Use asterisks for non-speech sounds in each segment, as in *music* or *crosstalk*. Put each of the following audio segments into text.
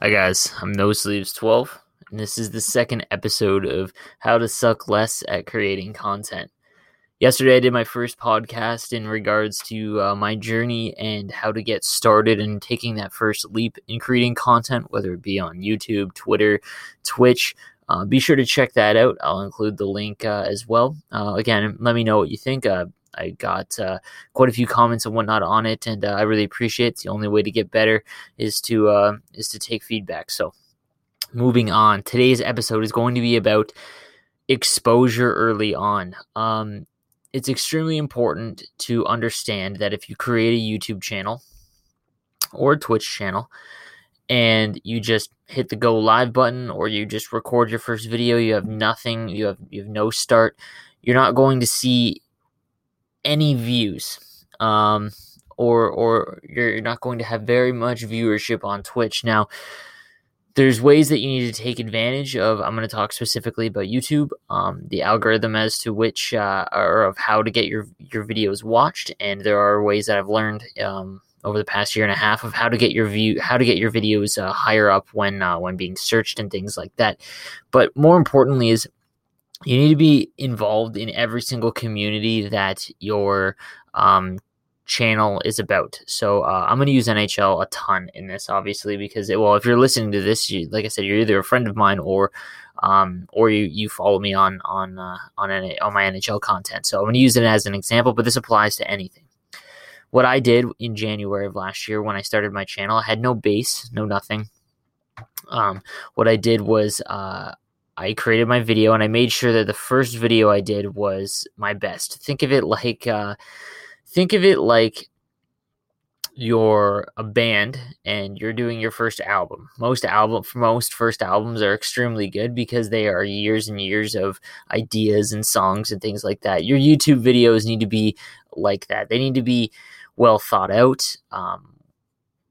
Hi guys, I'm No Sleeves 12, and this is the second episode of How to Suck Less at Creating Content. Yesterday, I did my first podcast in regards to uh, my journey and how to get started and taking that first leap in creating content, whether it be on YouTube, Twitter, Twitch. Uh, be sure to check that out. I'll include the link uh, as well. Uh, again, let me know what you think. I got uh, quite a few comments and whatnot on it, and uh, I really appreciate it. The only way to get better is to uh, is to take feedback. So, moving on, today's episode is going to be about exposure early on. Um, it's extremely important to understand that if you create a YouTube channel or a Twitch channel, and you just hit the go live button or you just record your first video you have nothing you have you have no start you're not going to see any views, um, or or you're not going to have very much viewership on Twitch. Now, there's ways that you need to take advantage of. I'm going to talk specifically about YouTube, um, the algorithm as to which uh, or of how to get your your videos watched, and there are ways that I've learned. Um, over the past year and a half of how to get your view how to get your videos uh, higher up when uh, when being searched and things like that but more importantly is you need to be involved in every single community that your um, channel is about. So uh, I'm going to use NHL a ton in this, obviously, because it, well, if you're listening to this, you, like I said, you're either a friend of mine or um, or you, you follow me on on uh, on on my NHL content. So I'm going to use it as an example, but this applies to anything. What I did in January of last year when I started my channel, I had no base, no nothing. Um, what I did was uh, I created my video and I made sure that the first video I did was my best. Think of it like uh, think of it like you're a band and you're doing your first album. Most album most first albums are extremely good because they are years and years of ideas and songs and things like that. Your YouTube videos need to be like that. They need to be well thought out, um,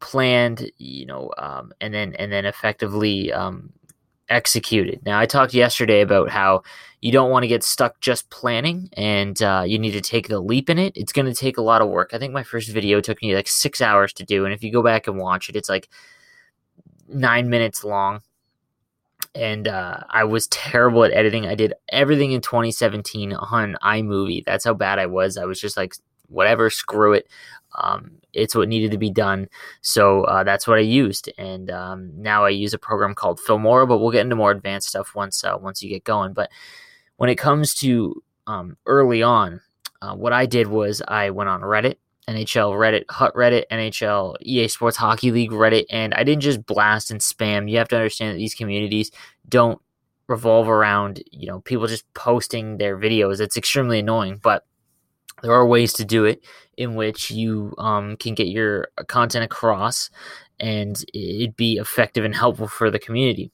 planned, you know, um, and then and then effectively um, executed. Now, I talked yesterday about how you don't want to get stuck just planning and uh, you need to take the leap in it. It's going to take a lot of work. I think my first video took me like six hours to do. And if you go back and watch it, it's like nine minutes long. And uh, I was terrible at editing. I did everything in 2017 on iMovie. That's how bad I was. I was just like, whatever, screw it. Um, it's what needed to be done. So uh, that's what I used, and um, now I use a program called Filmora. But we'll get into more advanced stuff once uh, once you get going. But when it comes to um, early on, uh, what I did was I went on Reddit, NHL Reddit, Hut Reddit, NHL, EA Sports Hockey League Reddit, and I didn't just blast and spam. You have to understand that these communities don't revolve around you know people just posting their videos. It's extremely annoying, but there are ways to do it in which you um, can get your content across and it be effective and helpful for the community.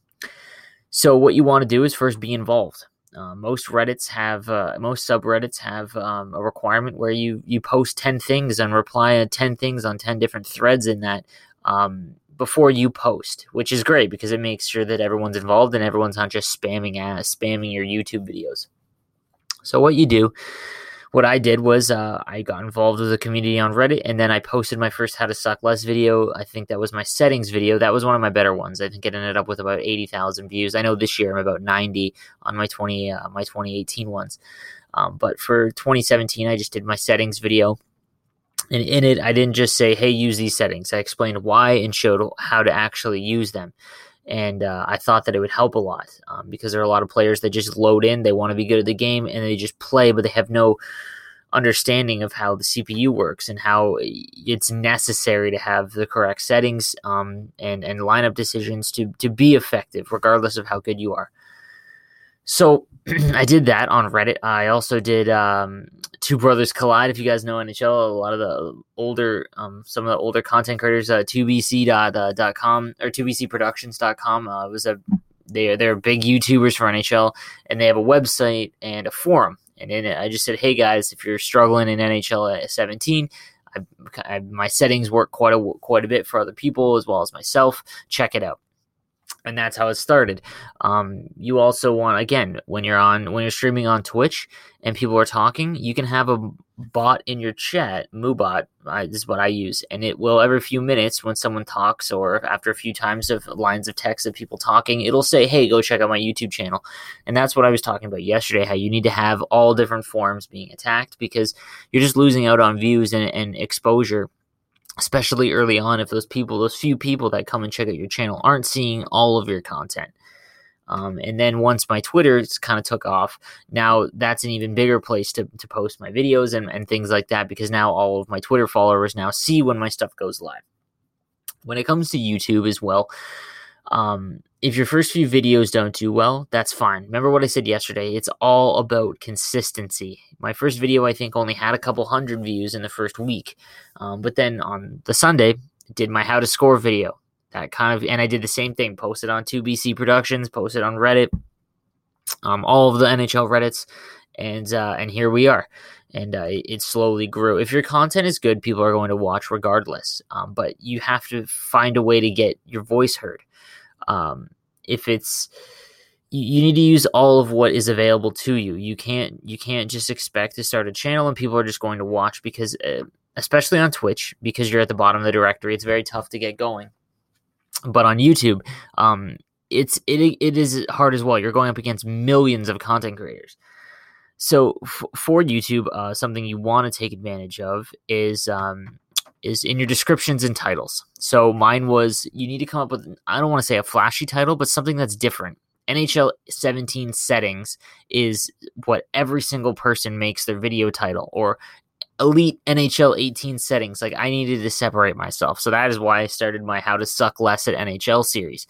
So what you want to do is first be involved. Uh, most Reddits have, uh, most subreddits have um, a requirement where you you post ten things and reply to ten things on ten different threads in that um, before you post, which is great because it makes sure that everyone's involved and everyone's not just spamming ass, spamming your YouTube videos. So what you do what I did was uh, I got involved with the community on Reddit, and then I posted my first "How to Suck Less" video. I think that was my settings video. That was one of my better ones. I think it ended up with about eighty thousand views. I know this year I'm about ninety on my twenty uh, my twenty eighteen ones, um, but for twenty seventeen I just did my settings video. And in it, I didn't just say, "Hey, use these settings." I explained why and showed how to actually use them and uh, I thought that it would help a lot um, because there are a lot of players that just load in, they want to be good at the game, and they just play, but they have no understanding of how the CPU works and how it's necessary to have the correct settings um, and and lineup decisions to to be effective, regardless of how good you are. So *clears throat* I did that on Reddit. I also did um, Two Brothers Collide. If you guys know NHL, a lot of the older, um, some of the older content creators, uh, 2bc.com uh, or 2bcproductions.com uh, was a they're they're big YouTubers for NHL, and they have a website and a forum. And in it, I just said, hey guys, if you're struggling in NHL at 17, I, I, my settings work quite a quite a bit for other people as well as myself. Check it out and that's how it started. Um, you also want again when you're on when you're streaming on Twitch and people are talking, you can have a bot in your chat, MooBot, I, this is what I use, and it will every few minutes when someone talks or after a few times of lines of text of people talking, it'll say, "Hey, go check out my YouTube channel." And that's what I was talking about yesterday. How you need to have all different forms being attacked because you're just losing out on views and, and exposure especially early on if those people those few people that come and check out your channel aren't seeing all of your content. Um, and then once my twitter kind of took off now that's an even bigger place to, to post my videos and, and things like that because now all of my twitter followers now see when my stuff goes live. When it comes to youtube as well um, if your first few videos don't do well, that's fine. Remember what I said yesterday? It's all about consistency. My first video, I think, only had a couple hundred views in the first week. Um, but then on the Sunday, did my how to score video. That kind of, and I did the same thing. Posted on 2BC Productions, posted on Reddit, um, all of the NHL Reddits, and uh, and here we are. And uh, it, slowly grew. If your content is good, people are going to watch regardless. Um, but you have to find a way to get your voice heard. Um, if it's you need to use all of what is available to you. You can't you can't just expect to start a channel and people are just going to watch because uh, especially on Twitch because you're at the bottom of the directory, it's very tough to get going. But on YouTube, um, it's it it is hard as well. You're going up against millions of content creators. So f- for YouTube, uh, something you want to take advantage of is um, is in your descriptions and titles. So mine was you need to come up with I don't want to say a flashy title, but something that's different. NHL 17 settings is what every single person makes their video title or elite NHL 18 settings. Like I needed to separate myself. So that is why I started my how to suck less at NHL series.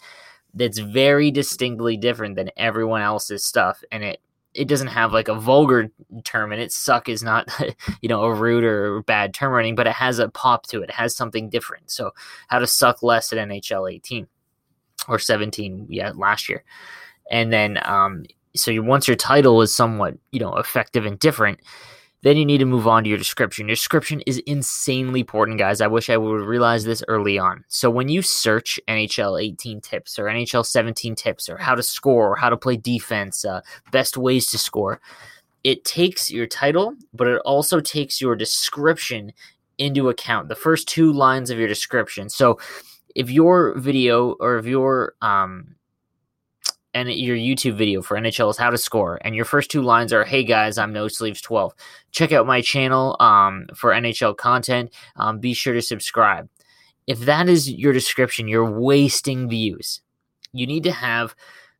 That's very distinctly different than everyone else's stuff and it it doesn't have like a vulgar term in it. Suck is not, *laughs* you know, a rude or bad term or anything, but it has a pop to it. It has something different. So how to suck less at NHL 18 or 17, yeah, last year. And then, um, so you, once your title is somewhat, you know, effective and different, then you need to move on to your description. Your description is insanely important, guys. I wish I would realize this early on. So when you search NHL 18 tips or NHL 17 tips or how to score or how to play defense, uh, best ways to score, it takes your title, but it also takes your description into account. The first two lines of your description. So if your video or if your um, and your YouTube video for NHL is how to score. And your first two lines are, "Hey guys, I'm No Sleeves 12. Check out my channel um, for NHL content. Um, be sure to subscribe." If that is your description, you're wasting views. You need to have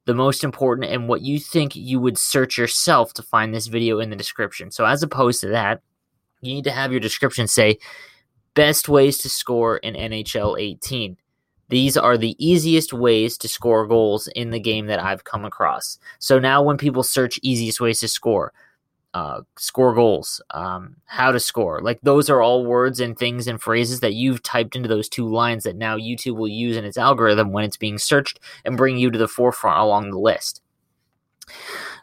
the most important and what you think you would search yourself to find this video in the description. So as opposed to that, you need to have your description say best ways to score in NHL 18 these are the easiest ways to score goals in the game that I've come across. So now, when people search easiest ways to score, uh, score goals, um, how to score, like those are all words and things and phrases that you've typed into those two lines that now YouTube will use in its algorithm when it's being searched and bring you to the forefront along the list.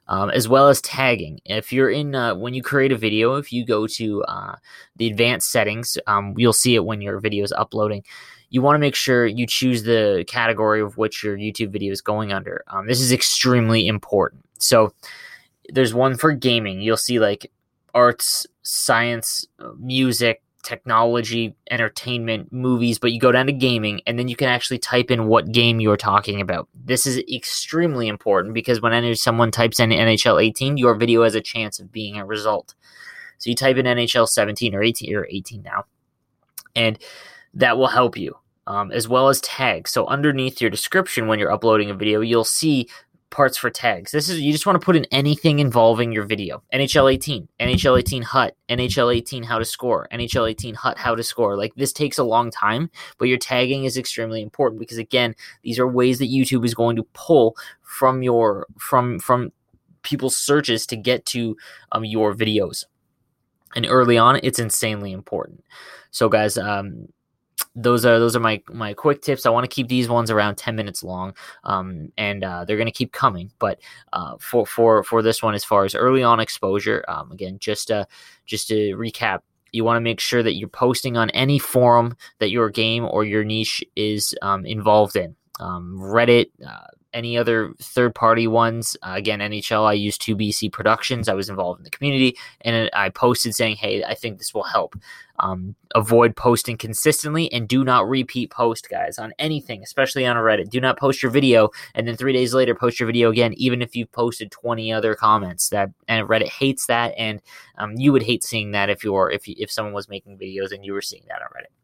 Um, as well as tagging. If you're in, uh, when you create a video, if you go to uh, the advanced settings, um, you'll see it when your video is uploading you want to make sure you choose the category of which your YouTube video is going under. Um, this is extremely important. So there's one for gaming. You'll see like arts, science, music, technology, entertainment, movies, but you go down to gaming and then you can actually type in what game you're talking about. This is extremely important because when someone types in NHL 18, your video has a chance of being a result. So you type in NHL 17 or 18 or 18 now. And that will help you, um, as well as tags. So underneath your description when you're uploading a video, you'll see parts for tags. This is you just want to put in anything involving your video. NHL 18, NHL 18 hut, NHL 18 how to score, NHL 18 hut how to score. Like this takes a long time, but your tagging is extremely important because again, these are ways that YouTube is going to pull from your from from people's searches to get to um, your videos. And early on, it's insanely important. So guys, um, those are those are my my quick tips. I want to keep these ones around ten minutes long, um, and uh, they're going to keep coming. But uh, for for for this one, as far as early on exposure, um, again, just uh, just to recap, you want to make sure that you're posting on any forum that your game or your niche is um, involved in. um, Reddit, uh, any other third party ones. Uh, again, NHL, I use 2BC Productions. I was involved in the community and I posted saying, hey, I think this will help. Um, avoid posting consistently and do not repeat post, guys, on anything, especially on a Reddit. Do not post your video and then three days later post your video again, even if you've posted 20 other comments. That and Reddit hates that, and um, you would hate seeing that if you're if if someone was making videos and you were seeing that on Reddit.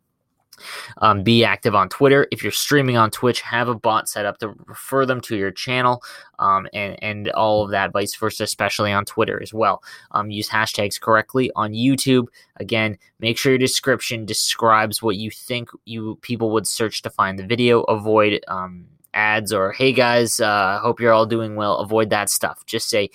Um, be active on Twitter. If you're streaming on Twitch, have a bot set up to refer them to your channel um, and, and all of that, vice versa, especially on Twitter as well. Um, use hashtags correctly on YouTube. Again, make sure your description describes what you think you people would search to find the video. Avoid um, ads or, hey guys, uh, hope you're all doing well. Avoid that stuff. Just say,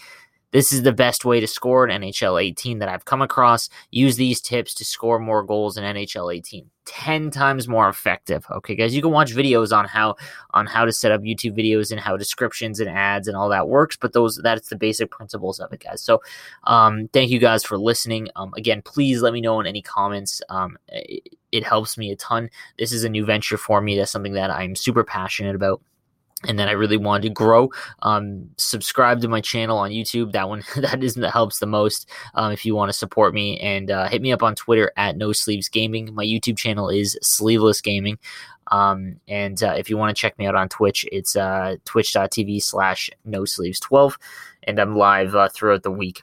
this is the best way to score in NHL 18 that I've come across. Use these tips to score more goals in NHL 18. 10 times more effective. Okay, guys, you can watch videos on how on how to set up YouTube videos and how descriptions and ads and all that works, but those that's the basic principles of it, guys. So, um, thank you guys for listening. Um, again, please let me know in any comments. Um, it, it helps me a ton. This is a new venture for me. That's something that I'm super passionate about and then I really wanted to grow. Um, subscribe to my channel on YouTube. That one *laughs* that is that helps the most. Um, if you want to support me, and uh, hit me up on Twitter at No Sleeves Gaming. My YouTube channel is Sleeveless Gaming. Um, and uh, if you want to check me out on Twitch, it's uh, twitch.tv slash no sleeves 12. And I'm live uh, throughout the week.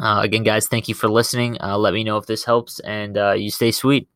Uh, again, guys, thank you for listening. Uh, let me know if this helps, and uh, you stay sweet.